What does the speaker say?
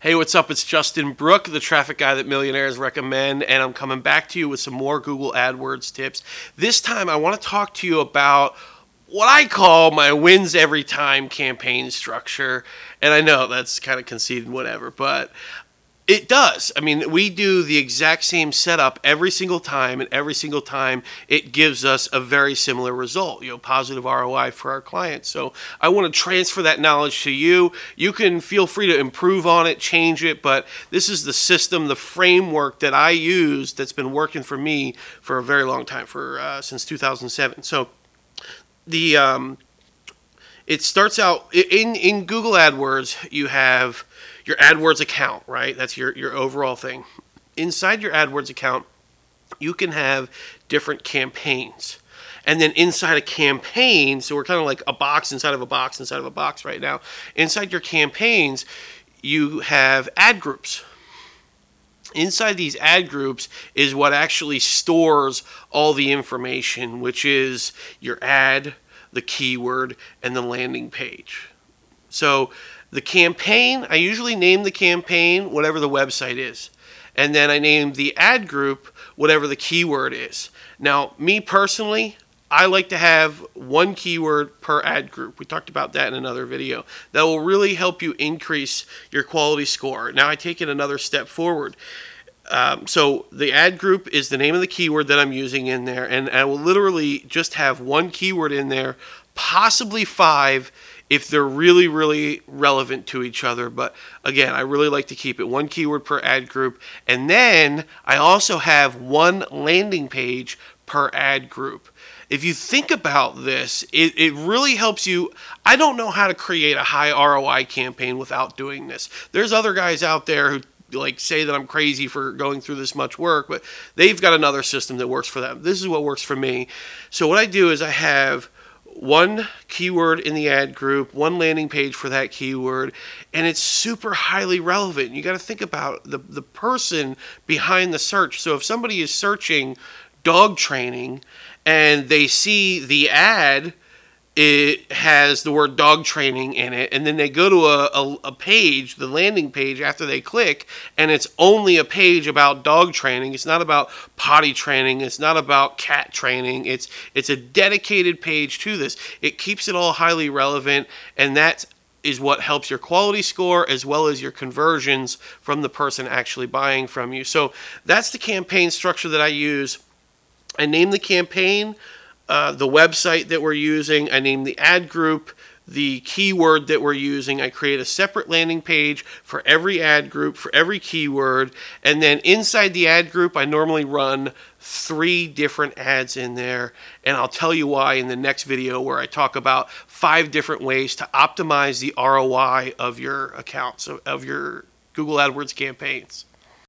Hey, what's up? It's Justin Brooke, the traffic guy that millionaires recommend, and I'm coming back to you with some more Google AdWords tips. This time, I want to talk to you about what I call my wins every time campaign structure. And I know that's kind of conceited, whatever, but it does. I mean, we do the exact same setup every single time, and every single time it gives us a very similar result, you know, positive ROI for our clients. So I want to transfer that knowledge to you. You can feel free to improve on it, change it, but this is the system, the framework that I use that's been working for me for a very long time, for uh, since 2007. So the um, it starts out in in Google AdWords. You have your AdWords account, right? That's your, your overall thing. Inside your AdWords account, you can have different campaigns. And then inside a campaign, so we're kind of like a box inside of a box inside of a box right now. Inside your campaigns, you have ad groups. Inside these ad groups is what actually stores all the information, which is your ad, the keyword, and the landing page. So the campaign, I usually name the campaign whatever the website is. And then I name the ad group whatever the keyword is. Now, me personally, I like to have one keyword per ad group. We talked about that in another video. That will really help you increase your quality score. Now I take it another step forward. Um, so the ad group is the name of the keyword that I'm using in there, and I will literally just have one keyword in there, possibly five if they're really, really relevant to each other. But again, I really like to keep it one keyword per ad group. And then I also have one landing page per ad group. If you think about this, it, it really helps you. I don't know how to create a high ROI campaign without doing this. There's other guys out there who like say that I'm crazy for going through this much work, but they've got another system that works for them. This is what works for me. So what I do is I have one keyword in the ad group, one landing page for that keyword, and it's super highly relevant. You got to think about the, the person behind the search. So if somebody is searching dog training and they see the ad it has the word dog training in it and then they go to a, a, a, page the landing page after they click and it's only a page about dog training. It's not about potty training. It's not about cat training. It's it's a dedicated page to this. It keeps it all highly relevant and that is what helps your quality score as well as your conversions from the person actually buying from you. So that's the campaign structure that i use. I name the campaign uh, the website that we're using. I name the ad group, the keyword that we're using. I create a separate landing page for every ad group, for every keyword. And then inside the ad group, I normally run three different ads in there. And I'll tell you why in the next video where I talk about five different ways to optimize the ROI of your accounts, of your Google AdWords campaigns.